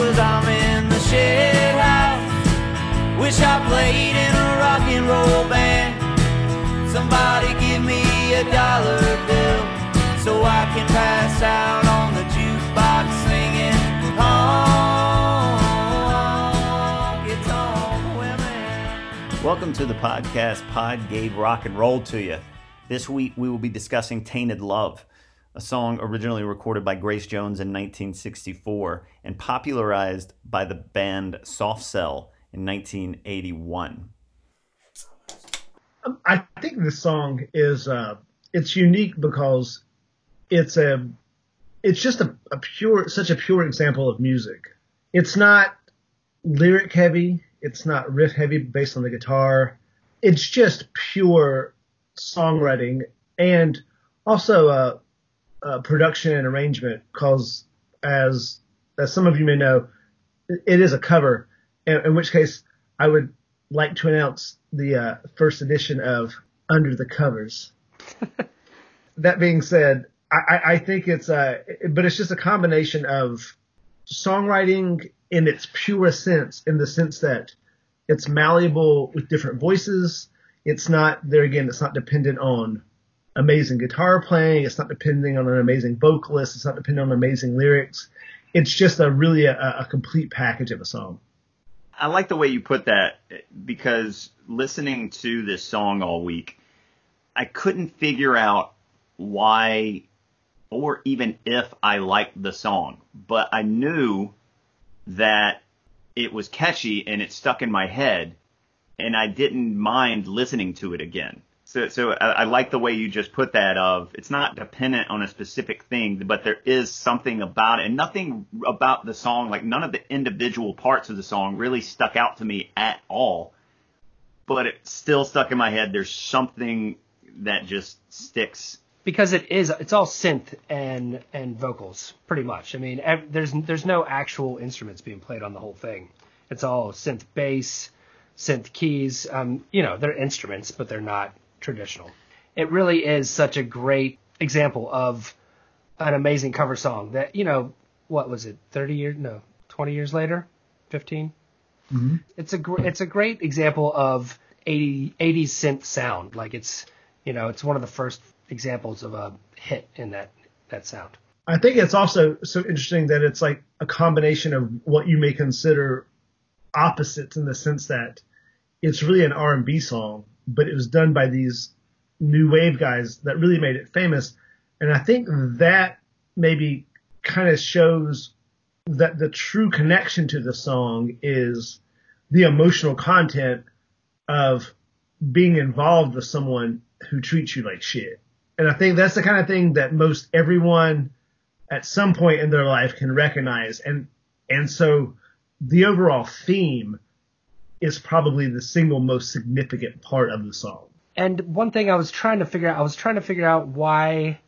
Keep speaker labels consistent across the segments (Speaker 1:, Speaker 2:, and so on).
Speaker 1: cause I'm in the shed house. Wish I played in a rock and roll band. Somebody give me a dollar bill so I can pass out on the jukebox singing women.
Speaker 2: Welcome to the podcast Pod Gave Rock and Roll to You. This week we will be discussing Tainted Love, a song originally recorded by Grace Jones in 1964 and popularized by the band Soft Cell in 1981.
Speaker 3: I think this song is uh, it's unique because it's a it's just a, a pure such a pure example of music. It's not lyric heavy. It's not riff heavy based on the guitar. It's just pure songwriting and also uh, uh, production and arrangement. Because as as some of you may know, it is a cover. In, in which case, I would like to announce the uh, first edition of Under the Covers. that being said, I, I think it's a, but it's just a combination of songwriting in its purest sense, in the sense that it's malleable with different voices. It's not there again. It's not dependent on amazing guitar playing. It's not depending on an amazing vocalist. It's not depending on amazing lyrics. It's just a really a, a complete package of a song.
Speaker 2: I like the way you put that because listening to this song all week, I couldn't figure out why or even if I liked the song, but I knew that it was catchy and it stuck in my head and I didn't mind listening to it again. So, so I, I like the way you just put that of it's not dependent on a specific thing, but there is something about it and nothing about the song, like none of the individual parts of the song really stuck out to me at all, but it still stuck in my head. There's something that just sticks
Speaker 4: because it is it's all synth and and vocals pretty much. I mean, there's there's no actual instruments being played on the whole thing. It's all synth bass, synth keys. Um, you know, they're instruments, but they're not traditional. It really is such a great example of an amazing cover song that you know what was it 30 years no 20 years later 15
Speaker 3: mm-hmm.
Speaker 4: it's a gr- it's a great example of 80 80s synth sound like it's you know it's one of the first examples of a hit in that that sound.
Speaker 3: I think it's also so interesting that it's like a combination of what you may consider opposites in the sense that it's really an R&B song, but it was done by these new wave guys that really made it famous. And I think that maybe kind of shows that the true connection to the song is the emotional content of being involved with someone who treats you like shit. And I think that's the kind of thing that most everyone at some point in their life can recognize. And, and so the overall theme is probably the single most significant part of the song.
Speaker 4: And one thing I was trying to figure out, I was trying to figure out why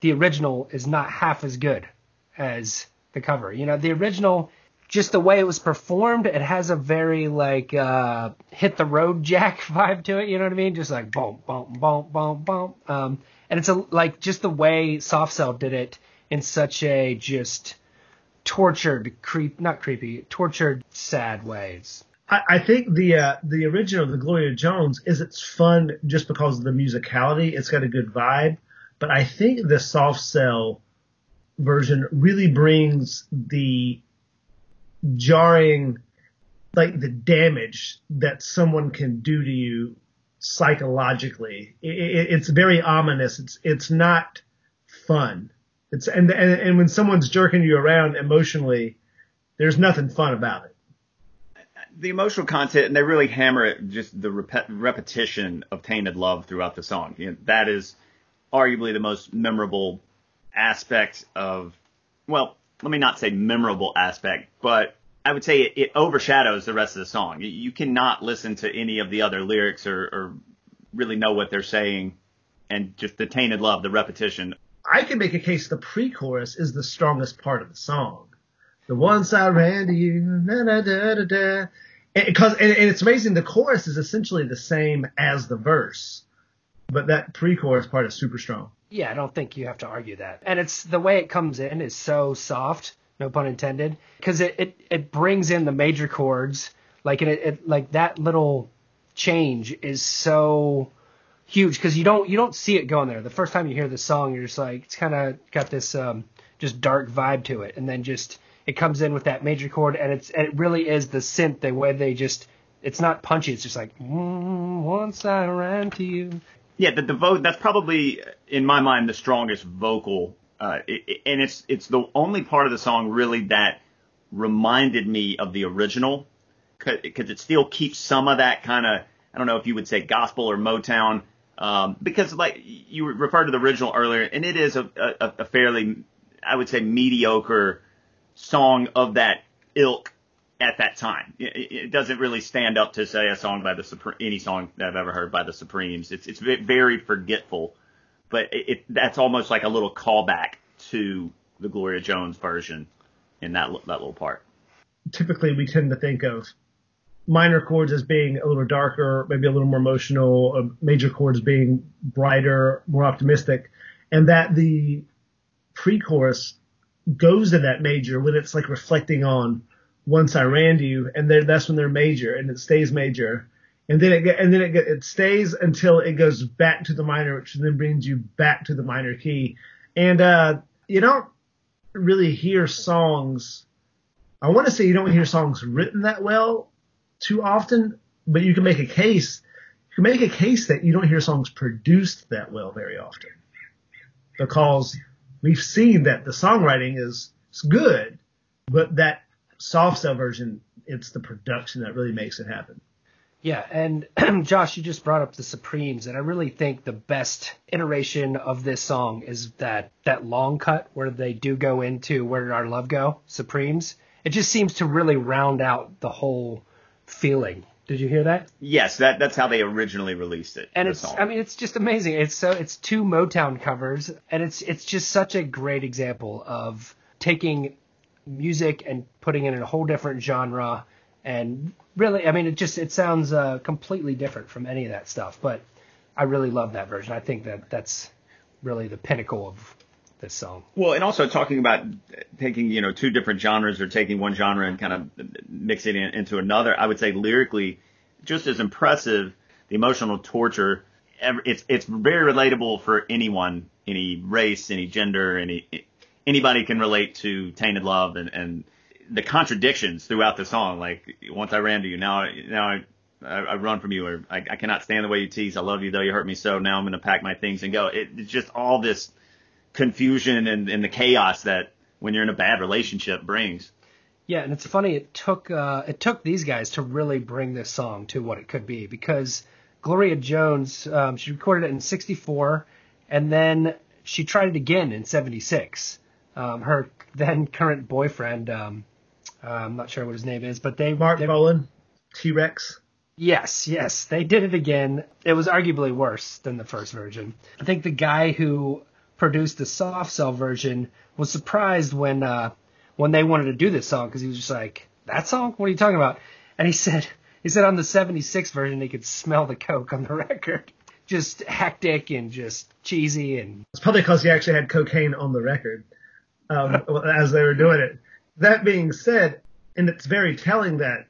Speaker 4: the original is not half as good as the cover. You know, the original, just the way it was performed, it has a very like uh, hit the road jack vibe to it. You know what I mean? Just like boom, boom, boom, boom, boom. Um, and it's a like just the way Soft Cell did it in such a just tortured, creep, not creepy, tortured, sad ways.
Speaker 3: I, think the uh, the original, of the Gloria Jones, is it's fun just because of the musicality. It's got a good vibe, but I think the Soft Cell version really brings the jarring, like the damage that someone can do to you psychologically. It, it, it's very ominous. It's it's not fun. It's and, and and when someone's jerking you around emotionally, there's nothing fun about it.
Speaker 2: The emotional content, and they really hammer it, just the rep- repetition of "Tainted Love" throughout the song. You know, that is arguably the most memorable aspect of, well, let me not say memorable aspect, but I would say it, it, overshadows the rest of the song. You, cannot listen to any of the other lyrics or, or, really know what they're saying, and just the tainted love, the repetition.
Speaker 3: I can make a case the pre-chorus is the strongest part of the song. The once I ran to you, da da da da da. Because and, and it's amazing. The chorus is essentially the same as the verse, but that pre-chorus part is super strong.
Speaker 4: Yeah, I don't think you have to argue that. And it's the way it comes in is so soft no pun intended, because it, it it brings in the major chords, like and it, it like that little change is so huge because you don't you don't see it going there. The first time you hear the song, you're just like it's kind of got this um, just dark vibe to it, and then just it comes in with that major chord, and it's and it really is the synth the way they just it's not punchy. It's just like mm, once I ran to you.
Speaker 2: Yeah, the, the vote that's probably in my mind the strongest vocal, uh, it, and it's it's the only part of the song really that reminded me of the original because it still keeps some of that kind of I don't know if you would say gospel or Motown um, because like you referred to the original earlier, and it is a, a, a fairly I would say mediocre song of that ilk at that time. It, doesn't really stand up to say a song by the Supre- any song that I've ever heard by the Supremes. It's it's very forgetful, but it, it that's almost like a little callback to the Gloria Jones version in that that little part.
Speaker 3: Typically, we tend to think of minor chords as being a little darker, maybe a little more emotional, uh, major chords being brighter, more optimistic, and that the pre-chorus goes to that major when it's like reflecting on once I ran to you, and that's when they're major, and it stays major, and then it and then it it stays until it goes back to the minor, which then brings you back to the minor key, and uh, you don't really hear songs. I want to say you don't hear songs written that well too often, but you can make a case. You can make a case that you don't hear songs produced that well very often, because we've seen that the songwriting is, good, but that soft cell version, it's the production that really makes it happen.
Speaker 4: Yeah, and Josh, you just brought up the Supremes, and I really think the best iteration of this song is that that long cut where they do go into "Where Did Our Love Go?" Supremes. It just seems to really round out the whole feeling. Did you hear that?
Speaker 2: Yes, that that's how they originally released it.
Speaker 4: And it's
Speaker 2: song.
Speaker 4: I mean it's just amazing. It's so it's two Motown covers, and it's it's just such a great example of taking music and putting it in a whole different genre and really i mean it just it sounds uh, completely different from any of that stuff but i really love that version i think that that's really the pinnacle of this song
Speaker 2: well and also talking about taking you know two different genres or taking one genre and kind of mixing it into another i would say lyrically just as impressive the emotional torture it's it's very relatable for anyone any race any gender any anybody can relate to Tainted Love and, and the contradictions throughout the song. Like once I ran to you, now now I I, I run from you, or I, I cannot stand the way you tease. I love you though you hurt me so. Now I'm to pack my things and go. It, it's just all this confusion and, and the chaos that when you're in a bad relationship brings.
Speaker 4: Yeah, and it's funny. It took uh, it took these guys to really bring this song to what it could be because Gloria Jones um, she recorded it in '64, and then she tried it again in '76 um, her then current boyfriend. Um, uh, I'm not sure what his name is, but they
Speaker 3: Marc
Speaker 4: they,
Speaker 3: Bolan, T Rex.
Speaker 4: Yes, yes, they did it again. It was arguably worse than the first version. I think the guy who produced the soft cell version was surprised when uh, when they wanted to do this song because he was just like, "That song? What are you talking about?" And he said he said on the '76 version he could smell the coke on the record. Just hectic and just cheesy and.
Speaker 3: It's probably because he actually had cocaine on the record um, as they were doing it. That being said, and it's very telling that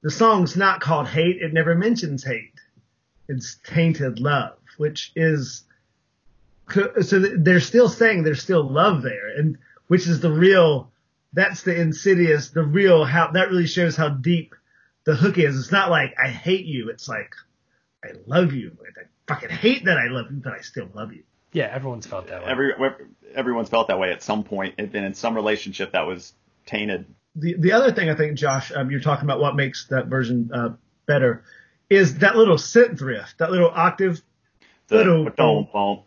Speaker 3: the song's not called Hate. It never mentions hate. It's Tainted Love, which is so they're still saying there's still love there, and which is the real. That's the insidious, the real how that really shows how deep the hook is. It's not like I hate you. It's like I love you. I fucking hate that I love you, but I still love you.
Speaker 4: Yeah, everyone's felt that way.
Speaker 2: Every everyone's felt that way at some point, and been in some relationship that was tainted.
Speaker 3: The the other thing I think, Josh, um, you're talking about what makes that version uh, better is that little synth riff, that little octave.
Speaker 2: The, little, boom, boom.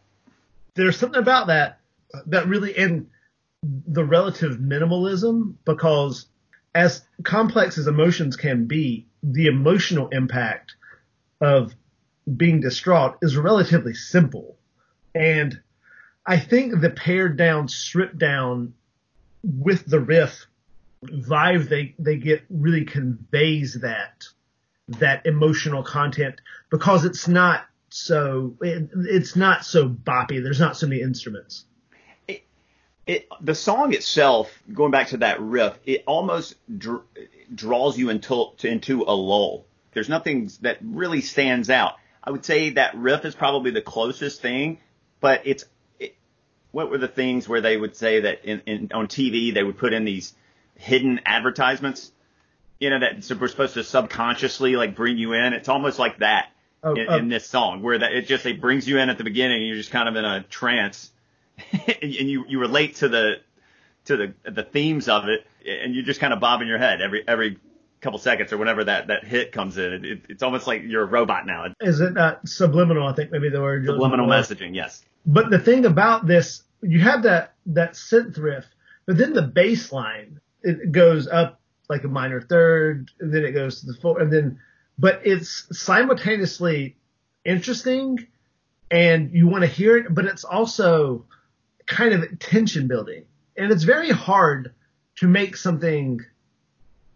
Speaker 3: There's something about that that really in the relative minimalism because as complex as emotions can be, the emotional impact of being distraught is relatively simple. And I think the pared down, stripped down with the riff vibe they, they get really conveys that, that emotional content because it's not so, it, it's not so boppy. There's not so many instruments.
Speaker 2: it the song itself, going back to that riff, it almost dr- draws you into into a lull. There's nothing that really stands out. I would say that riff is probably the closest thing, but it's it, what were the things where they would say that in, in on TV they would put in these hidden advertisements, you know, that we're supposed to subconsciously like bring you in. It's almost like that
Speaker 3: Oh,
Speaker 2: in,
Speaker 3: oh.
Speaker 2: in this song, where that it just it brings you in at the beginning, and you're just kind of in a trance, and, you you relate to the to the the themes of it, and you're just kind of bobbing your head every every couple seconds or whenever that that hit comes in. It, it, it's almost like you're a robot now.
Speaker 3: Is it not subliminal? I think maybe the word.
Speaker 2: Subliminal messaging, yes.
Speaker 3: But the thing about this, you have that that synth riff, but then the bass line it goes up like a minor third, and then it goes to the full, and then, but it's simultaneously interesting, and you want to hear it, but it's also kind of tension building, and it's very hard to make something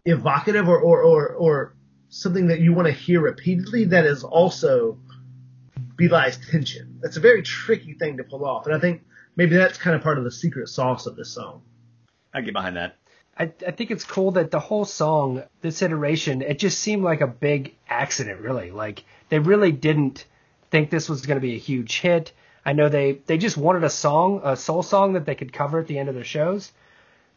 Speaker 3: evocative or or or, or something that you want to hear repeatedly that is also belies tension. That's a very tricky thing to pull off, and I think maybe that's kind of part of the secret sauce of this song.
Speaker 2: I get behind that.
Speaker 4: I, I think it's cool that the whole song, this iteration, it just seemed like a big accident, really. Like they really didn't think this was going to be a huge hit. I know they they just wanted a song, a soul song that they could cover at the end of their shows.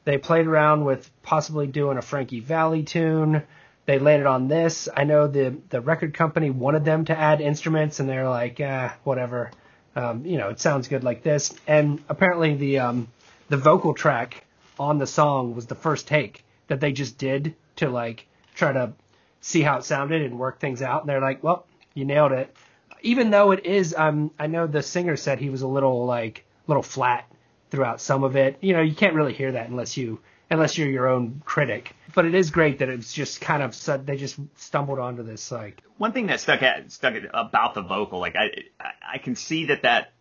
Speaker 4: They played around with possibly doing a Frankie Valli tune. They landed on this. I know the the record company wanted them to add instruments, and they're like, ah, whatever. Um, you know, it sounds good like this. And apparently the um, the vocal track on the song was the first take that they just did to like try to see how it sounded and work things out. And they're like, well, you nailed it. Even though it is, um, I know the singer said he was a little like little flat throughout some of it. You know, you can't really hear that unless you unless you're your own critic. But it is great that it's just kind of they just stumbled onto this like
Speaker 2: One thing that stuck at, stuck about the vocal, like I, I I can see that that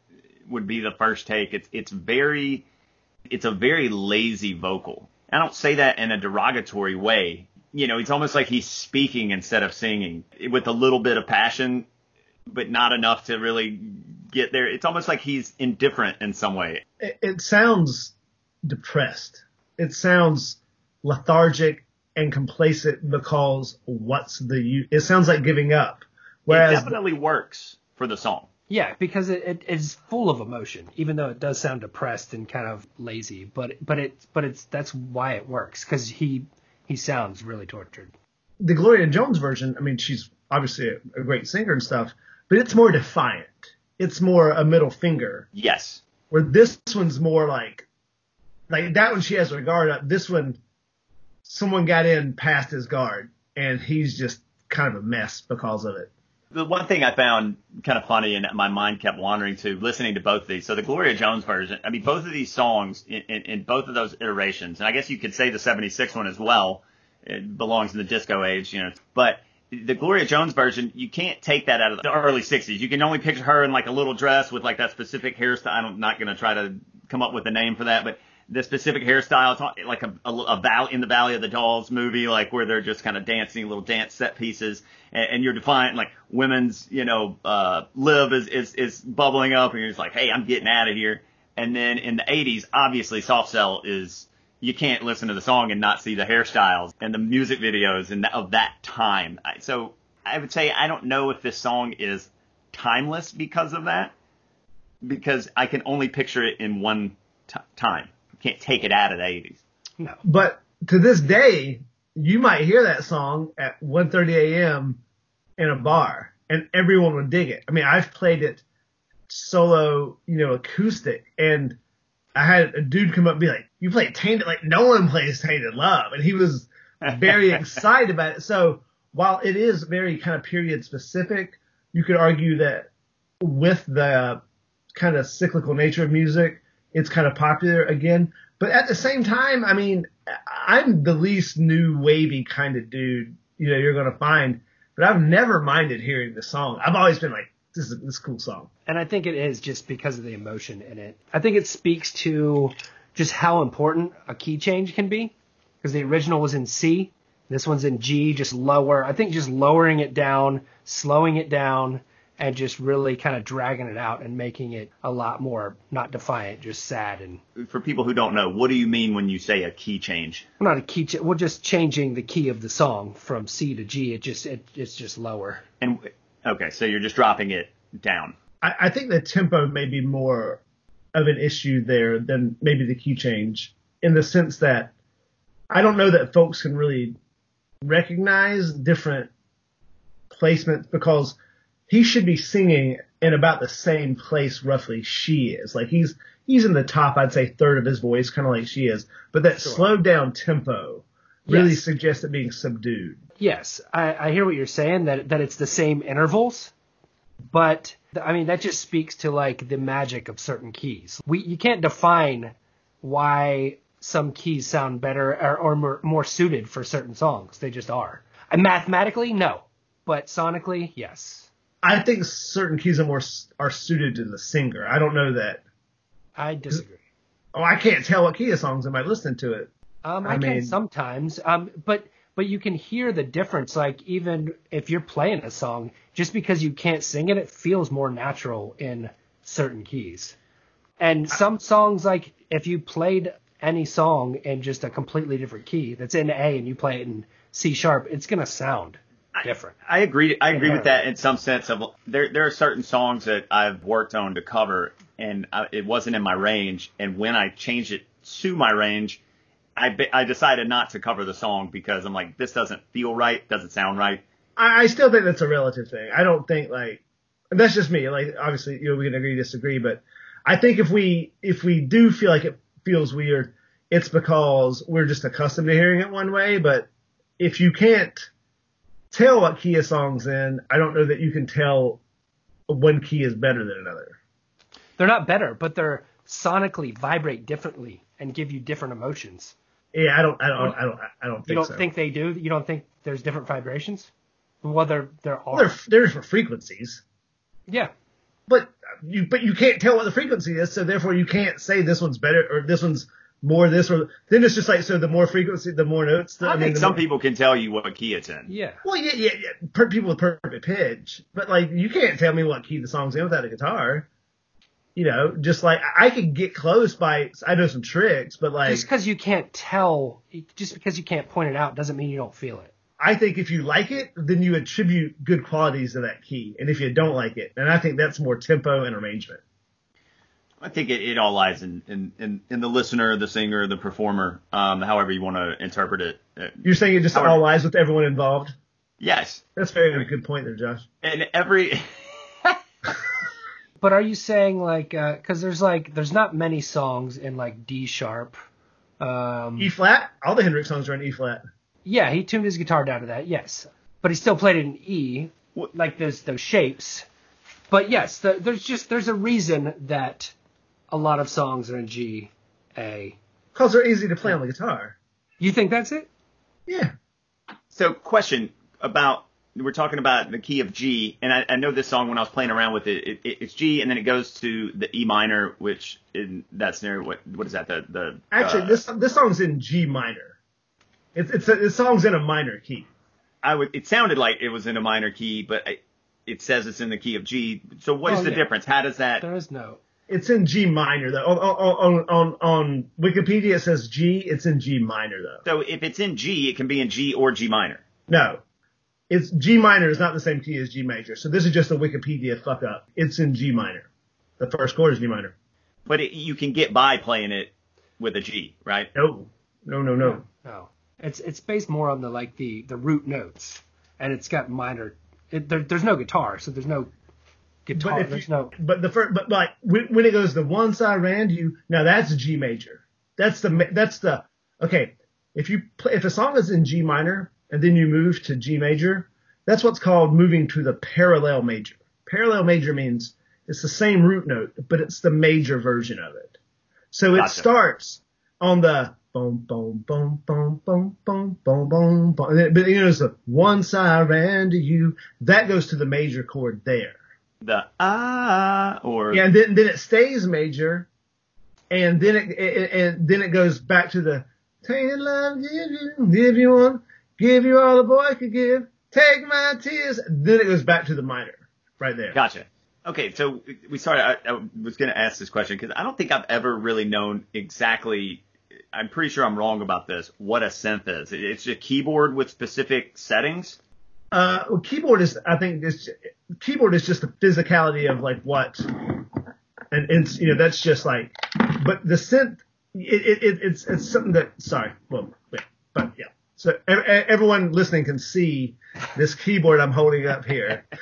Speaker 2: would be the first take. It's it's very it's a very lazy vocal. I don't say that in a derogatory way. You know, it's almost like he's speaking instead of singing with a little bit of passion, but not enough to really get there. It's almost like he's indifferent in some way.
Speaker 3: It, it sounds depressed. It sounds lethargic and complacent because what's the use? It sounds like giving up.
Speaker 2: it
Speaker 3: Whereas
Speaker 2: definitely works for the song.
Speaker 4: Yeah, because it, it is full of emotion, even though it does sound depressed and kind of lazy. But but it but it's that's why it works because he he sounds really tortured.
Speaker 3: the Gloria Jones version, I mean, she's obviously a, a great singer and stuff, but it's more defiant. It's more a middle finger.
Speaker 2: Yes.
Speaker 3: Where this one's more like, like that one she has her guard up. This one, someone got in past his guard, and he's just kind of a mess because of it.
Speaker 2: The one thing I found kind of funny and my mind kept wandering to listening to both of these. So the Gloria Jones version, I mean, both of these songs in, in, in both of those iterations, and I guess you could say the 76 one as well, it belongs in the disco age, you know, but the Gloria Jones version, you can't take that out of the early 60s. You can only picture her in like a little dress with like that specific hairstyle. I'm not going to try to come up with a name for that, but the specific hairstyle, like a, a, a val- in the Valley of the Dolls movie, like where they're just kind of dancing little dance set pieces, and, and you're defiant like women's, you know, uh, live is, is is bubbling up, and you're just like, hey, I'm getting out of here. And then in the 80s, obviously, Soft Cell is you can't listen to the song and not see the hairstyles and the music videos and of that time. So I would say I don't know if this song is timeless because of that, because I can only picture it in one t- time. Can't take it out of the 80s.
Speaker 4: No,
Speaker 3: But to this day, you might hear that song at 1:30 a.m. in a bar, and everyone would dig it. I mean, I've played it solo, you know, acoustic, and I had a dude come up and be like, "You play Tainted? Like no one plays Tainted Love," and he was very excited about it. So while it is very kind of period specific, you could argue that with the kind of cyclical nature of music, it's kind of popular again. But at the same time, I mean, I'm the least new wavy kind of dude, you know, you're to find, but I've never minded hearing the song. I've always been like, this is this is cool song.
Speaker 4: and I think it is just because of the emotion in it. I think it speaks to just how important a key change can be because the original was in C, this one's in G, just lower. I think just lowering it down, slowing it down, and just really kind of dragging it out and making it a lot more not defiant, just sad and
Speaker 2: For people who don't know, what do you mean when you say a key change?
Speaker 4: well, not a key. Ch- we're just changing the key of the song from C to G. It just it, it's just lower.
Speaker 2: And okay, so you're just dropping it down.
Speaker 3: I, I think the tempo may be more of an issue there than maybe the key change in the sense that I don't know that folks can really recognize different placements because he should be singing in about the same place roughly she is. Like he's he's in the top, I'd say, third of his voice, kind of like she is. But that slowed down tempo really
Speaker 4: Yes.
Speaker 3: suggests it being subdued.
Speaker 4: Yes, I, I hear what you're saying that that it's the same intervals, but I mean that just speaks to like the magic of certain keys. We you can't define why some keys sound better or, or more, more suited for certain songs. They just are. And mathematically, no, but sonically, yes.
Speaker 3: I think certain keys are more are suited to the singer. I don't know that.
Speaker 4: I disagree.
Speaker 3: Oh, I can't tell what key a song's am I listening to it.
Speaker 4: Um, I,
Speaker 3: I
Speaker 4: can
Speaker 3: mean-
Speaker 4: sometimes, um, but but you can hear the difference. Like even if you're playing a song, just because you can't sing it, it feels more natural in certain keys. And some songs, like if you played any song in just a completely different key that's in A and you play it in C sharp, it's gonna sound different.
Speaker 2: I agree. I agree with that in some sense. Of there, there are certain songs that I've worked on to cover, and I, it wasn't in my range. And when I changed it to my range, I, be- I decided not to cover the song because I'm like, this doesn't feel right, doesn't sound right.
Speaker 3: I, I still think that's a relative thing. I don't think like and that's just me. Like obviously, you know, we can agree disagree, but I think if we if we do feel like it feels weird, it's because we're just accustomed to hearing it one way. But if you can't tell what key a song's in, I don't know that you can tell one key is better than another.
Speaker 4: They're not better, but they're sonically vibrate differently and give you different emotions.
Speaker 3: Yeah, I don't, I don't, I don't, I don't think
Speaker 4: You don't
Speaker 3: so.
Speaker 4: think they do? You don't think there's different vibrations? Well, there there are.
Speaker 3: they're different frequencies.
Speaker 4: yeah,
Speaker 3: but you but you can't tell what the frequency is, so therefore you can't say this one's better or this one's more this or then it's just like so the more frequency, the more notes. The,
Speaker 2: I,
Speaker 3: mean,
Speaker 2: think
Speaker 3: the
Speaker 2: some
Speaker 3: more-
Speaker 2: people can tell you what key it's in.
Speaker 4: yeah.
Speaker 3: Well, yeah, yeah, yeah. Per, people with perfect pitch, but like you can't tell me what key the song's in without a guitar. You know, just like I I could get close by I know some tricks, but like
Speaker 4: Just because you can't tell, just because you can't point it out, doesn't mean you don't feel it.
Speaker 3: I think if you like it, then you attribute good qualities to that key, and if you don't like it, and I think that's more tempo and arrangement.
Speaker 2: I think it, it all lies in, in, in, in the listener, the singer, the performer, um, however you want to interpret it. Uh,
Speaker 3: You're saying it just
Speaker 2: Howard-
Speaker 3: all lies with everyone involved.
Speaker 2: yes,
Speaker 3: That's a very good point there, Josh.
Speaker 2: and every
Speaker 4: But are you saying like, because there's like, there's not many songs in like D sharp. Um,
Speaker 3: E flat. All the Hendrix songs are in E flat.
Speaker 4: yeah, he tuned his guitar down to that, yes, but he still played it in E,
Speaker 2: What-
Speaker 4: like those those shapes. But yes, the, there's just there's a reason that a lot of songs are in G, A.
Speaker 3: Because they're easy to play on the guitar.
Speaker 4: You think that's it?
Speaker 3: Yeah.
Speaker 2: So, question about we're talking about the key of G, and I, I know this song when I was playing around with it, it, it, it's G, and then it goes to the E minor, which in that scenario, what what is that? The the
Speaker 3: Actually,
Speaker 2: uh,
Speaker 3: this this song's in G minor. It's it's a, this song's in a minor key.
Speaker 2: I would. It sounded like it was in a minor key, but I, it says it's in the key of G. So, what is
Speaker 4: Oh,
Speaker 2: the
Speaker 4: yeah.
Speaker 2: difference? How does that?
Speaker 4: There is no.
Speaker 3: It's in G minor though. On on on on Wikipedia it says G. It's in G minor though.
Speaker 2: So, if it's in G, it can be in G or G minor.
Speaker 3: No, it's G minor is not the same key as G major. So this is just a Wikipedia fuck up. It's in G minor. The first chord is G minor.
Speaker 2: But it, you can get by playing it with a G, right?
Speaker 3: No, no, no, no.
Speaker 4: No, it's it's based more on the like the the root notes, and it's got minor. It, there, there's no guitar, so there's no guitar.
Speaker 3: But if
Speaker 4: there's
Speaker 3: you,
Speaker 4: no.
Speaker 3: but the first, but like when, when it goes the once I ran to you, now that's G major. That's the that's the okay. If you play, if a song is in G minor and then you move to G major, that's what's called moving to the parallel major. Parallel major means it's the same root note, but it's the major version of it. So it
Speaker 2: Gotcha.
Speaker 3: starts on the boom, boom, boom, boom, boom, boom, boom, boom, boom. But you know, it's the once I ran to you. That goes to the major chord there.
Speaker 2: The ah or
Speaker 3: Yeah, and then then it stays major, and then it, it and then it goes back to the tainted love, give you, give you one, give you all a boy could give, take my tears. Then it goes back to the minor right there.
Speaker 2: Gotcha. Okay, so we started. I, I was going to ask this question because I don't think I've ever really known exactly. I'm pretty sure I'm wrong about this. What a synth is? It's a keyboard with specific settings.
Speaker 3: Uh, well, keyboard is, I think, is keyboard is just the physicality of like what, and it's you know that's just like, but the synth, it, it, it's it's something that sorry, well, wait, but yeah. So everyone listening can see this keyboard I'm holding up here.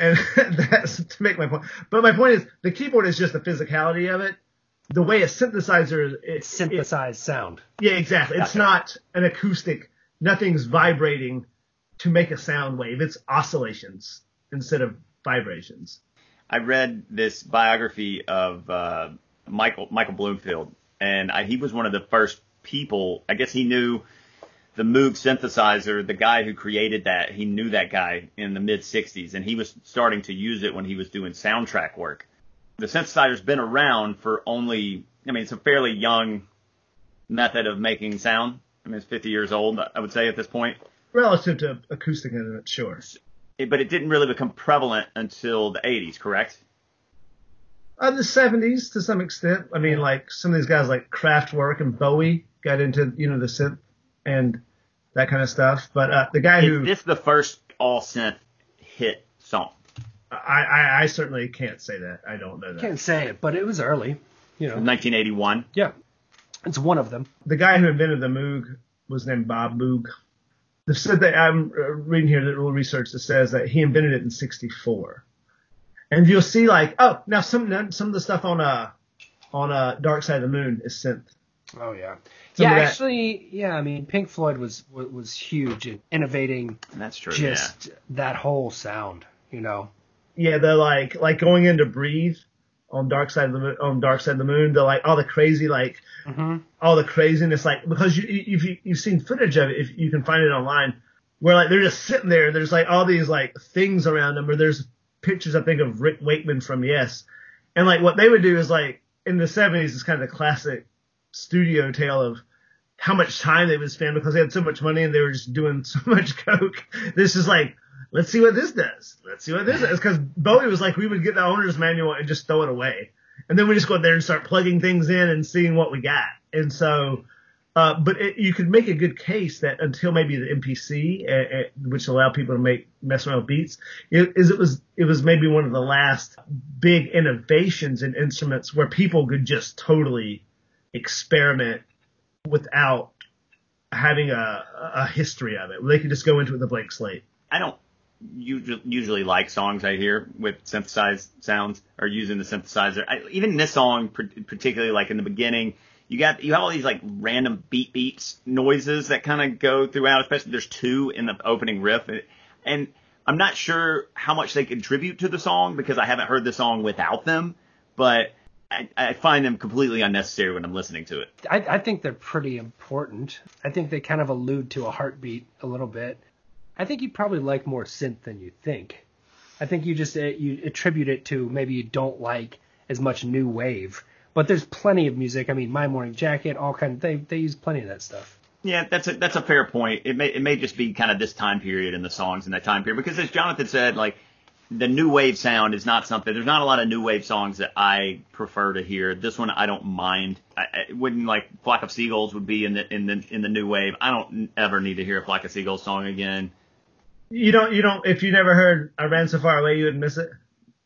Speaker 3: And that's to make my point. But my point is the keyboard is just the physicality of it. The way a synthesizer is
Speaker 4: Synthesized sound.
Speaker 3: yeah, exactly. It's not an acoustic. Nothing's vibrating to make a sound wave. It's oscillations instead of vibrations.
Speaker 2: I read this biography of uh, Michael Michael Bloomfield, and I, he was one of the first people. I guess he knew the Moog synthesizer, the guy who created that. He knew that guy in the mid '60s, and he was starting to use it when he was doing soundtrack work. The synthesizer's been around for only. I mean, it's a fairly young method of making sound. I mean, it's 50 years old, I would say at this point.
Speaker 3: Relative to acoustic instruments, sure.
Speaker 2: It, but it didn't really become prevalent until the 80s, correct?
Speaker 3: Uh, the 70s to some extent. I mean, like some of these guys like Kraftwerk and Bowie got into, you know, the synth and that kind of stuff. But uh, the guy who
Speaker 2: Is this the first all synth hit song?
Speaker 3: I, I, I certainly can't say that. I don't know that.
Speaker 4: Can't say it, but it was early. You know.
Speaker 2: 1981.
Speaker 4: Yeah. It's one of them.
Speaker 3: The guy who invented the Moog was named Bob Moog. The said that I'm uh, reading here the little research that says that he invented it in '64, and you'll see like oh now some some of the stuff on uh on uh Dark Side of the Moon is synth.
Speaker 4: Oh yeah.
Speaker 3: Some
Speaker 4: yeah, actually, yeah. I mean, Pink Floyd was was, was huge in innovating
Speaker 2: That's true.
Speaker 4: just that whole sound. You know.
Speaker 3: Yeah, they're like like going into Breathe on Dark Side of the Moon, on Dark Side of the Moon. They're like all the crazy like
Speaker 4: Mm-hmm.
Speaker 3: all the craziness like because you you- if you, you've seen footage of it if you can find it online where like they're just sitting there there's like all these like things around them or there's pictures I think of Rick Wakeman from Yes and like what they would do is like in the 70s is kind of the classic studio tale of how much time they would spend because they had so much money and they were just doing so much coke. This is like, let's see what this does. Let's see what this does. Because Bowie was like, we would get the owner's manual and just throw it away. And then we just go there and start plugging things in and seeing what we got. And so, uh, but it, you could make a good case that until maybe the MPC, uh, uh, which allowed people to make mess around with beats, it, is it was it was maybe one of the last big innovations in instruments where people could just totally experiment without having a, a history of it. They could just go into it with a blank slate.
Speaker 2: I don't usually, like songs I hear with synthesized sounds or using the synthesizer. I, even this song, particularly like in the beginning, you got you have all these like random beat beats noises that kind of go throughout. Especially there's two in the opening riff, and I'm not sure how much they contribute to the song because I haven't heard the song without them, but. I, I find them completely unnecessary when I'm listening to it.
Speaker 4: I, I think they're pretty important. I think they kind of allude to a heartbeat a little bit. I think you probably like more synth than you think. I think you just uh, you attribute it to maybe you don't like as much new wave, but there's plenty of music. I mean, My Morning Jacket, all kind of they they use plenty of that stuff.
Speaker 2: Yeah, that's a that's a fair point. It may it may just be kind of this time period in the songs in that time period because as Jonathan said, like the new wave sound is not something. There's not a lot of new wave songs that I prefer to hear. This one I don't mind. I, I wouldn't like Flock of Seagulls would be in the in the in the new wave. I don't ever need to hear a Flock of Seagulls song again.
Speaker 3: You don't, you don't, if you never heard I Ran So Far Away, you would miss it.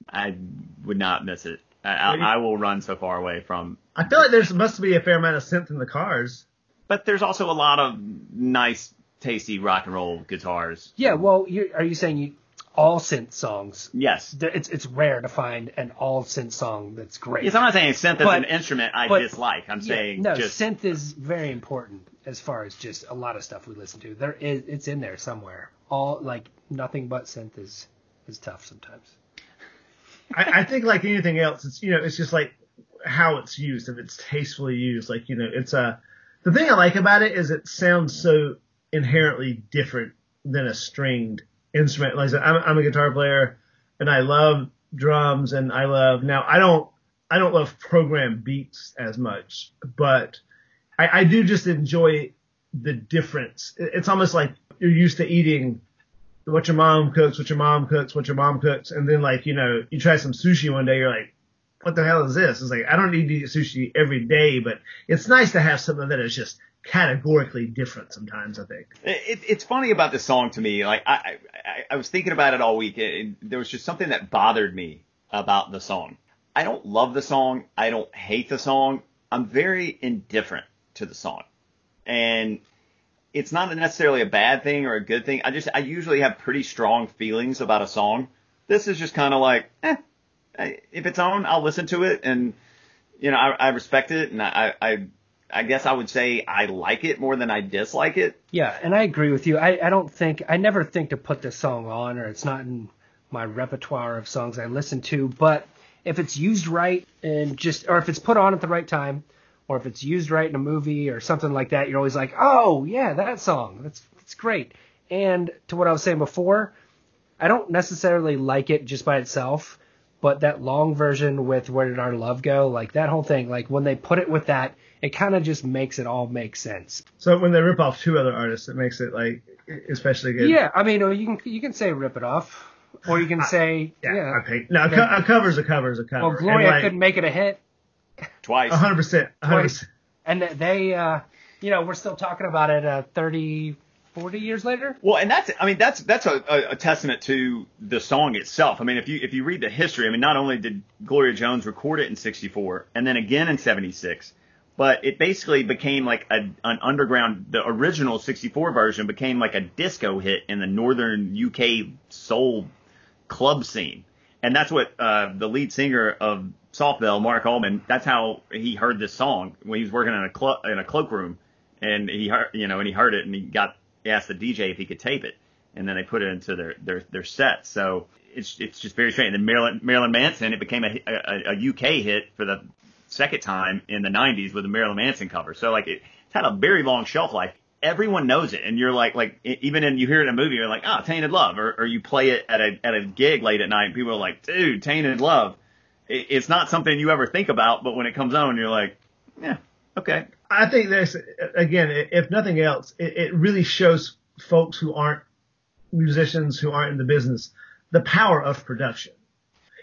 Speaker 2: I would not miss it. I, I, I will run so far away from.
Speaker 3: I feel like there's must be a fair amount of synth in the cars.
Speaker 2: But there's also a lot of nice, tasty rock and roll guitars.
Speaker 4: Yeah, well, you are you saying you all synth songs?
Speaker 2: Yes.
Speaker 4: It's it's rare to find an all synth song that's great.
Speaker 2: Yes, I'm not saying synth is an instrument I
Speaker 4: but-
Speaker 2: dislike. I'm
Speaker 4: Yeah,
Speaker 2: saying
Speaker 4: no,
Speaker 2: just
Speaker 4: synth is very important as far as just a lot of stuff we listen to. There is it's in there somewhere. All like nothing but synth is is tough sometimes.
Speaker 3: I, I think like anything else, it's you know, it's just like how it's used. If it's tastefully used, like you know, it's a. The thing I like about it is it sounds so inherently different than a stringed instrument. Like I said, I'm, I'm a guitar player, and I love drums, and I love now. I don't I don't love program beats as much, but I, I do just enjoy the difference. It's almost like you're used to eating what your mom cooks, what your mom cooks, what your mom cooks, and then like you know you try some sushi one day, you're like, what the hell is this? It's like I don't need to eat sushi every day, but it's nice to have something that is just categorically different sometimes. I think
Speaker 2: it, it's funny about this song to me. Like I, I, I was thinking about it all week. It, there was just something that bothered me about the song. I don't love the song. I don't hate the song. I'm very indifferent to the song, and it's not necessarily a bad thing or a good thing. I just I usually have pretty strong feelings about a song. This is just kind of like, eh, if it's on, I'll listen to it, and you know I, I respect it, and I, I I guess I would say I like it more than I dislike it.
Speaker 4: Yeah, and I agree with you. I, I don't think I never think to put this song on, or it's not in my repertoire of songs I listen to. But if it's used right and just, or if it's put on at the right time, or if it's used right in a movie or something like that, you're always like, oh yeah, that song, that's that's great. And to what I was saying before, I don't necessarily like it just by itself, but that long version with Where Did Our Love Go, like that whole thing, like when they put it with that, it kind of just makes it all make sense.
Speaker 3: So when they rip off two other artists, it makes it like especially good.
Speaker 4: Yeah, I mean, you can you can say rip it off, or you can say
Speaker 3: yeah.
Speaker 4: yeah.
Speaker 3: Okay, no, a cover's a cover's a cover.
Speaker 4: Well, Gloria
Speaker 3: like,
Speaker 4: couldn't make it a hit
Speaker 2: twice.
Speaker 3: hundred percent, hundred
Speaker 4: twice, and they, uh, you know, we're still talking about it uh, 30, 40 years later.
Speaker 2: Well, and that's I mean that's that's a, a, a testament to the song itself. I mean, if you if you read the history, I mean, not only did Gloria Jones record it in '64 and then again in '76, but it basically became like a, an underground. The original '64 version became like a disco hit in the northern UK soul club scene, and that's what uh, the lead singer of Soft Cell, Marc Almond, that's how he heard this song when he was working in a club in a cloakroom, and he heard you know and he heard it and he got he asked the DJ if he could tape it, and then they put it into their their their set. So it's it's just very strange. And then Marilyn Marilyn Manson, it became a, a, a UK hit for the second time in the 90s with a Marilyn Manson cover. So like it, it's had a very long shelf life. Everyone knows it, and you're like like even in you hear it in a movie, you're like oh, Tainted Love, or, or you play it at a at a gig late at night, and people are like dude Tainted Love. It, it's not something you ever think about, but when it comes on, you're like yeah okay.
Speaker 3: I think there's again, if nothing else, it, it really shows folks who aren't musicians who aren't in the business the power of production.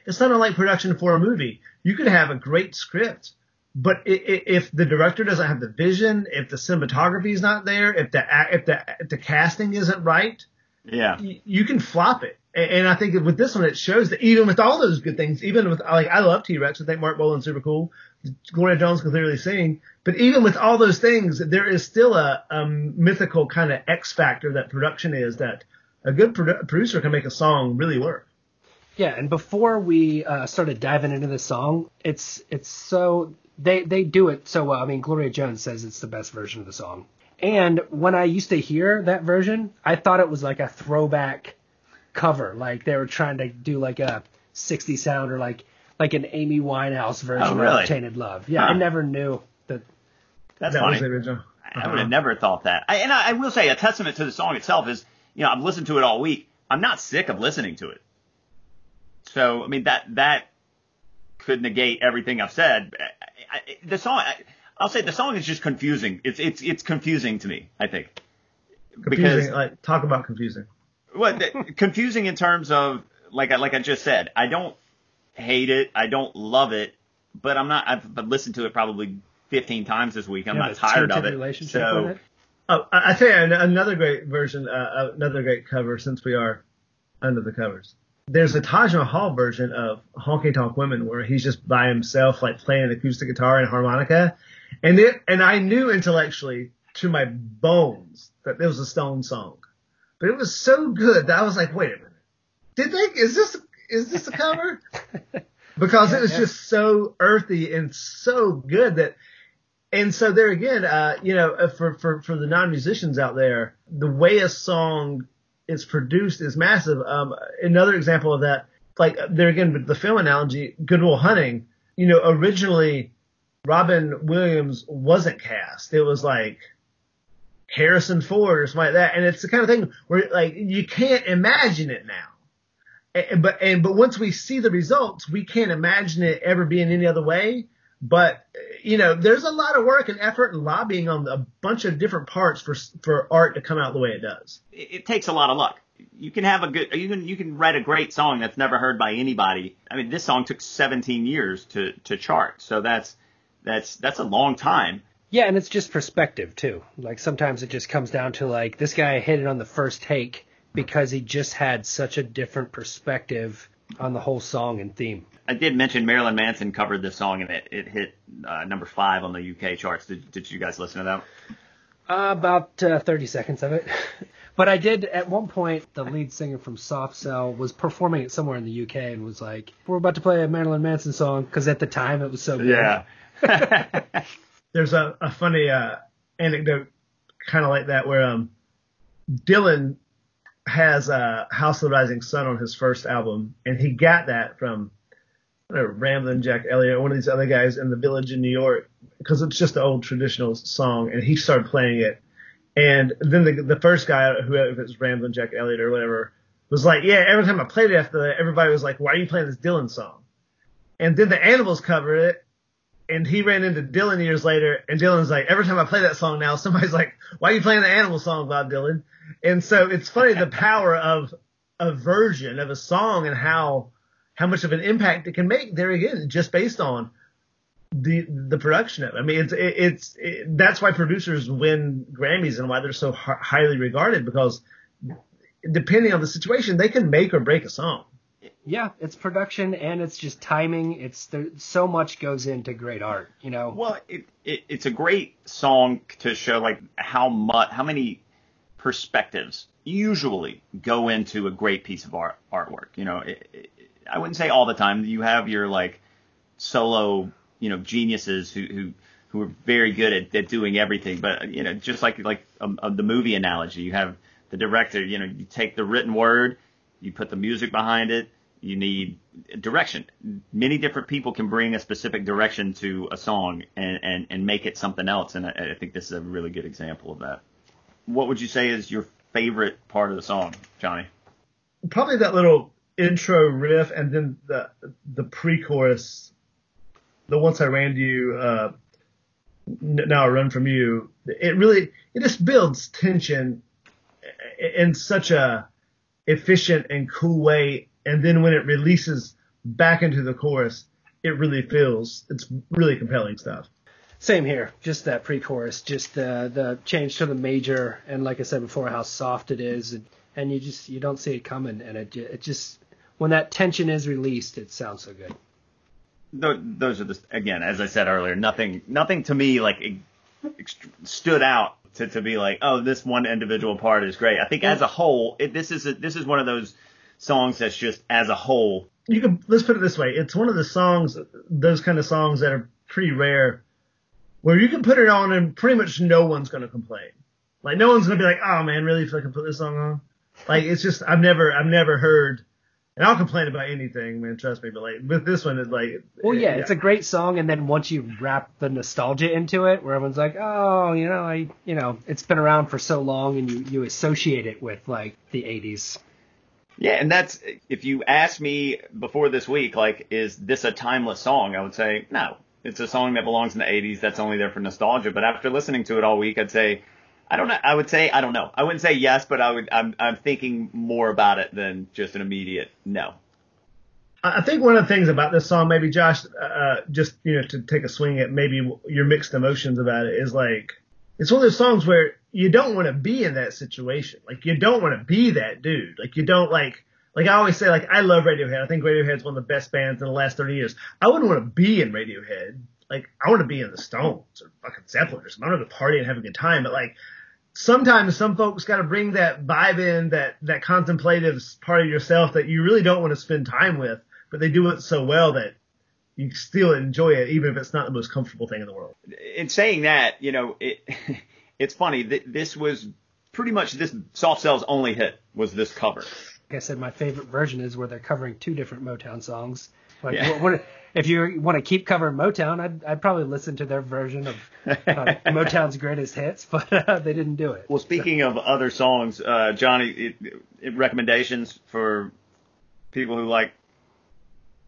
Speaker 3: It's not unlike production for a movie. You could have a great script, but if the director doesn't have the vision, if the cinematography is not there, if the if the if the casting isn't right,
Speaker 2: yeah,
Speaker 3: you can flop it. And I think with this one, it shows that even with all those good things, even with like I love T Rex, I think Marc Bolan's super cool. Gloria Jones can clearly sing, but even with all those things, there is still a, a mythical kind of X factor that production is that a good produ- producer can make a song really work.
Speaker 4: Yeah, and before we uh, started diving into the song, it's it's so they they do it so well. I mean, Gloria Jones says it's the best version of the song. And when I used to hear that version, I thought it was like a throwback cover, like they were trying to do like a 60 sound or like like an Amy Winehouse version
Speaker 2: oh, really?
Speaker 4: of Tainted Love. Yeah,
Speaker 2: Huh.
Speaker 4: I never knew that.
Speaker 2: That's
Speaker 3: that
Speaker 2: funny.
Speaker 3: was the original.
Speaker 2: I would have uh-huh. never thought that. I, and I, I will say a testament to the song itself is, you know, I've listened to it all week. I'm not sick of listening to it. So, I mean, that, that could negate everything I've said. I, I, the song, I, I'll say the song is just confusing. It's, it's, it's confusing to me, I think.
Speaker 3: Confusing. like talk about confusing.
Speaker 2: Well, confusing in terms of, like I, like I just said, I don't hate it. I don't love it, but I'm not, I've, listened to it probably 15 times this week. I'm not tired of it. So,
Speaker 4: it.
Speaker 3: Oh, I I tell you another great version, uh, another great cover since we are under the covers. There's a Taj Mahal version of Honky Tonk Women where he's just by himself, like playing acoustic guitar and harmonica. And it, and I knew intellectually to my bones that it was a Stone song, but it was so good that I was like, wait a minute, did they, is this, is this a cover? Because it was
Speaker 4: yeah.
Speaker 3: just so earthy and so good that and so there again, uh, you know, uh, for, for, for the non-musicians out there, the way a song is produced is massive. Um, another example of that, like there again, the film analogy, Good Will Hunting, you know, originally Robin Williams wasn't cast. It was like Harrison Ford or something like that. And it's the kind of thing where like you can't imagine it now. And, but, and, but once we see the results, we can't imagine it ever being any other way. But you know, there's a lot of work and effort and lobbying on a bunch of different parts for for art to come out the way it does.
Speaker 2: it, it takes a lot of luck. you can have a good you can you can write a great song that's never heard by anybody. I mean, this song took 17 years to to chart, so that's that's that's a long time.
Speaker 4: Yeah, and it's just perspective too. Like sometimes it just comes down to like this guy hit it on the first take because he just had such a different perspective on the whole song and theme.
Speaker 2: I did mention Marilyn Manson covered this song and it, it hit uh, number five on the UK charts. Did, did you guys listen to that?
Speaker 4: Uh, about uh, 30 seconds of it. but I did, at one point, the lead singer from Soft Cell was performing it somewhere in the UK and was like, we're about to play a Marilyn Manson song because at the time it was so good.
Speaker 2: Yeah.
Speaker 3: There's a, a funny uh, anecdote kind of like that where um, Dylan has uh, House of the Rising Sun on his first album, and he got that from know, Ramblin' Jack Elliott or one of these other guys in the village in New York because it's just an old traditional song, and he started playing it. And then the the first guy, who was Ramblin' Jack Elliott or whatever, was like, yeah. Every time I played it after that, everybody was like, why are you playing this Dylan song? And then the Animals covered it, and he ran into Dylan years later, and Dylan's like, every time I play that song now, somebody's like, why are you playing the Animal song, Bob Dylan? And so it's funny the power of a version of a song and how how much of an impact it can make there again, just based on the the production of it. I mean, it's it, it's it, that's why producers win Grammys and why they're so h- highly regarded because depending on the situation, they can make or break a song.
Speaker 4: Yeah, it's production and it's just timing. It's there, so much goes into great art, you know.
Speaker 2: Well, it, it it's a great song to show like how much how many perspectives usually go into a great piece of art artwork. You know, it, it, I wouldn't say all the time. You have your like solo, you know, geniuses who who who are very good at, at doing everything. But you know, just like like um, uh, the movie analogy, you have the director. You know, you take the written word, you put the music behind it. You need direction. Many different people can bring a specific direction to a song and, and, and make it something else. And I, I think this is a really good example of that. What would you say is your favorite part of the song, Johnny?
Speaker 3: Probably that little intro riff and then the the pre-chorus. The once I ran to you, uh, now I run from you. It really it just builds tension in such a efficient and cool way. And then when it releases back into the chorus, it really feels it's really compelling stuff.
Speaker 4: Same here, just that pre-chorus, just the the change to the major, and like I said before, how soft it is, and, and you just you don't see it coming, and it it just when that tension is released, it sounds so good.
Speaker 2: Those are the again, as I said earlier, nothing nothing to me like stood out to, to be like, oh, this one individual part is great. I think as a whole, it, this is a, this is one of those songs that's just as a whole.
Speaker 3: You can let's put it this way: it's one of the songs, those kind of songs that are pretty rare where you can put it on and pretty much no one's going to complain. Like no one's going to be like, oh man, really? If I can put this song on? Like it's just, I've never, I've never heard, and I'll complain about anything, man, trust me, but like with this one, it's like.
Speaker 4: Well, yeah, yeah, it's a great song, and then once you wrap the nostalgia into it, where everyone's like, oh, you know, I, you know, it's been around for so long, and you, you associate it with like the 80s.
Speaker 2: Yeah, and that's if you ask me before this week, like, is this a timeless song? I would say no it's a song that belongs in the 80s. That's only there for nostalgia. But after listening to it all week, I'd say, I don't know. I would say, I don't know. I wouldn't say yes, but I would, I'm, I'm thinking more about it than just an immediate no.
Speaker 3: I think one of the things about this song, maybe Josh, uh, just, you know, to take a swing at maybe your mixed emotions about it is like, it's one of those songs where you don't want to be in that situation. Like you don't want to be that dude. Like you don't like, like I always say, like I love Radiohead. I think Radiohead's one of the best bands in the last 30 years. I wouldn't want to be in Radiohead. Like I want to be in the Stones or fucking Zeppelin or something. I want to party and have a good time. But like sometimes some folks got to bring that vibe in, that that contemplative part of yourself that you really don't want to spend time with, but they do it so well that you still enjoy it, even if it's not the most comfortable thing in the world.
Speaker 2: In saying that, you know, it it's funny that this was pretty much this Soft Cell's only hit was this cover.
Speaker 4: Like I said, my favorite version is where they're covering two different Motown songs. Like, yeah. what, what, if you want to keep covering Motown, I'd, I'd probably listen to their version of uh, Motown's greatest hits, but uh, they didn't do it.
Speaker 2: Well, speaking so. of other songs, uh, Johnny, it, it, recommendations for people who like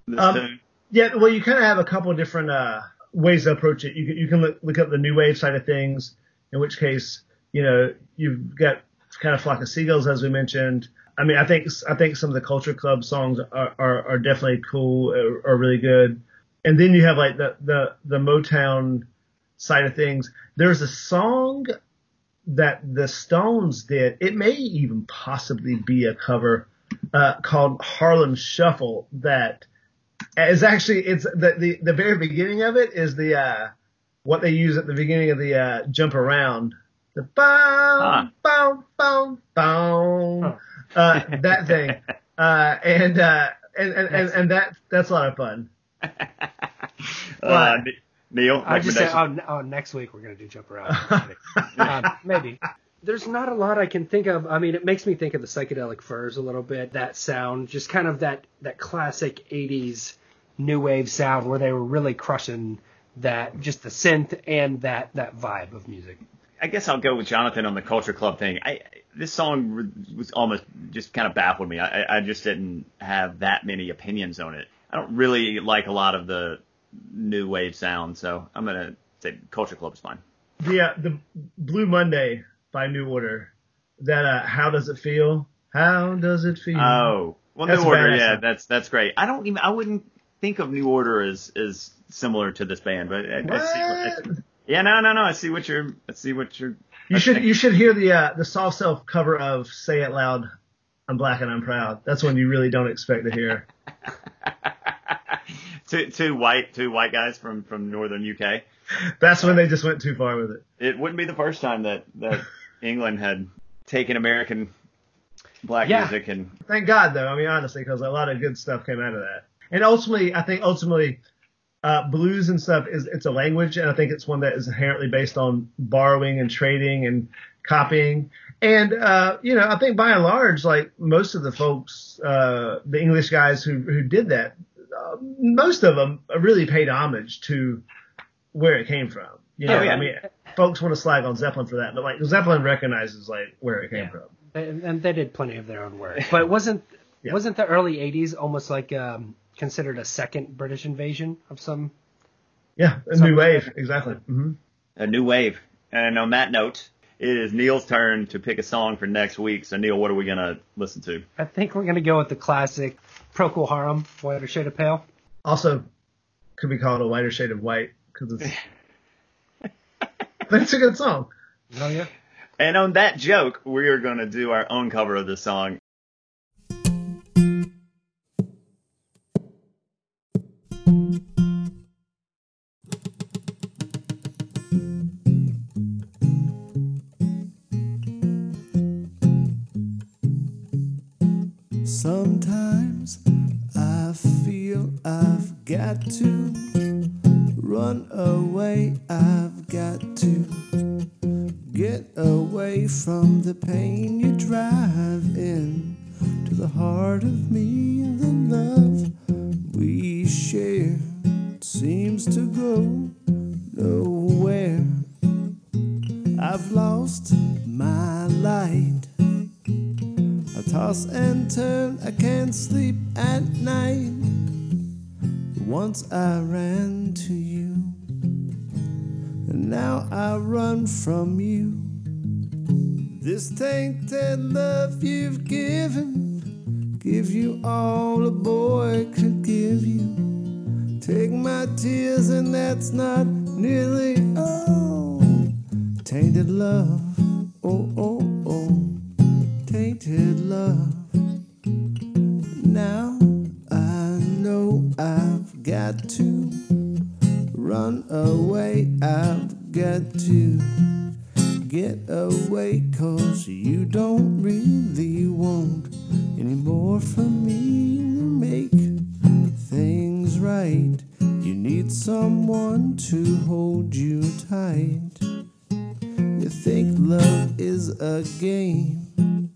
Speaker 2: this um, tune?
Speaker 3: Yeah, well, you kind of have a couple of different uh, ways to approach it. You can, you can look, look up the new wave side of things, in which case, you know, you've got kind of flock of seagulls, as we mentioned. I mean, I think I think some of the culture club songs are are, are definitely cool, are, are really good. And then you have like the the the Motown side of things. There's a song that the Stones did. It may even possibly be a cover uh, called Harlem Shuffle that is actually it's the, the the very beginning of it is the uh what they use at the beginning of the uh jump around the bow bow bow bow uh that thing uh and uh and and, and, and that that's a lot of fun
Speaker 2: Uh, Neil,
Speaker 4: I just say,
Speaker 2: recommendation?
Speaker 4: oh, oh, next week we're gonna do jump around. um, maybe. There's not a lot I can think of. I mean, it makes me think of the psychedelic furs a little bit. That sound, just kind of that that classic '80s new wave sound where they were really crushing that, just the synth and that that vibe of music.
Speaker 2: I guess I'll go with Jonathan on the Culture Club thing. I this song was almost just kind of baffled me. I, I just didn't have that many opinions on it. I don't really like a lot of the new wave sound, so I'm gonna say Culture Club is fine.
Speaker 3: the uh, the Blue Monday by New Order that uh how does it feel how does it feel
Speaker 2: Oh, well,
Speaker 3: That's
Speaker 2: New Order, yeah, that's that's great. I don't even I wouldn't think of New Order as as similar to this band, but I, I see what, I yeah, no, no, no. I see what you're. I see what you're.
Speaker 3: you should you should hear the uh the Soft Cell cover of Say It Loud I'm Black and I'm Proud that's one you really don't expect to hear
Speaker 2: two two white two white guys from from northern UK.
Speaker 3: that's when they just went too far with it
Speaker 2: It wouldn't be the first time that that England had taken American black
Speaker 4: Yeah.
Speaker 2: music and
Speaker 3: thank God though I mean honestly because a lot of good stuff came out of that and ultimately I think ultimately uh, blues and stuff is it's a language and I think it's one that is inherently based on borrowing and trading and copying and uh, you know I think by and large like most of the folks uh, the English guys who who did that uh, most of them really paid homage to where it came from you know
Speaker 2: Oh, yeah.
Speaker 3: I mean folks want to slag on Zeppelin for that but like Zeppelin recognizes like where it came
Speaker 4: Yeah.
Speaker 3: from
Speaker 4: And, and they did plenty of their own work. But wasn't
Speaker 3: Yeah.
Speaker 4: wasn't the early '80s almost like um, considered a second British invasion of some?
Speaker 3: yeah a
Speaker 4: Some-
Speaker 3: new wave exactly hmm
Speaker 2: a new wave. And on that note, it is Neil's turn to pick a song for next week. So Neil, what are we gonna listen to?
Speaker 4: I think we're gonna go with the classic Procol Harum, Whiter Shade of Pale.
Speaker 3: Also, could be called a whiter shade of white because it's. but it's a good song.
Speaker 4: Oh yeah.
Speaker 2: And on that joke, we are gonna do our own cover of this song.
Speaker 5: Sometimes I feel I've got to run away. I've got to get away from the pain really want any more from me to make things right. You need someone to hold you tight. You think love is a game.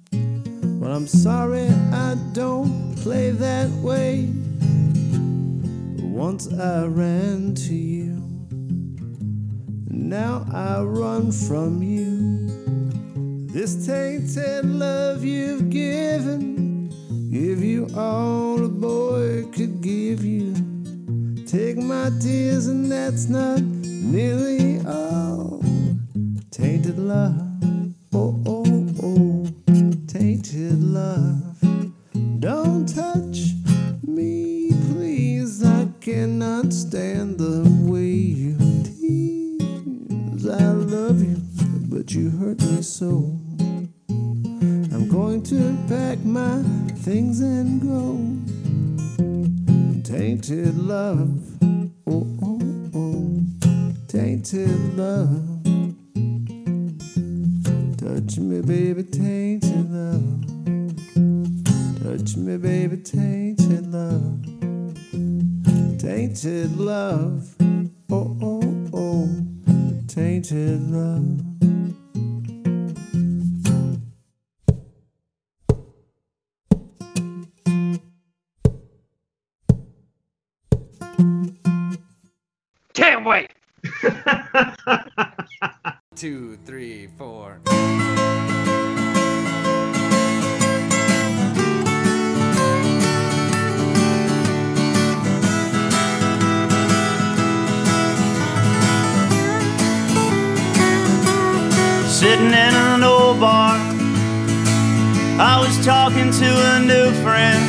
Speaker 5: Well, I'm sorry I don't play that way. Once I ran to you, now I run from you. This tainted love you've given, give you all a boy could give you. Take my tears, and that's not nearly all. Tainted love, things and go. Tainted love, oh, oh, oh, tainted love. Touch me, baby, tainted love. Touch me, baby, tainted love. Tainted love, oh, oh, oh, tainted love.
Speaker 6: Two, three, four.
Speaker 1: Sitting in an old bar, I was talking to a new friend.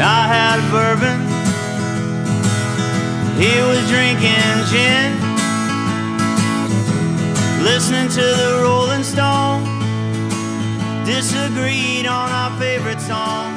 Speaker 1: I had a bourbon, he was drinking gin. Listening to the Rolling Stone, disagreed on our favorite song.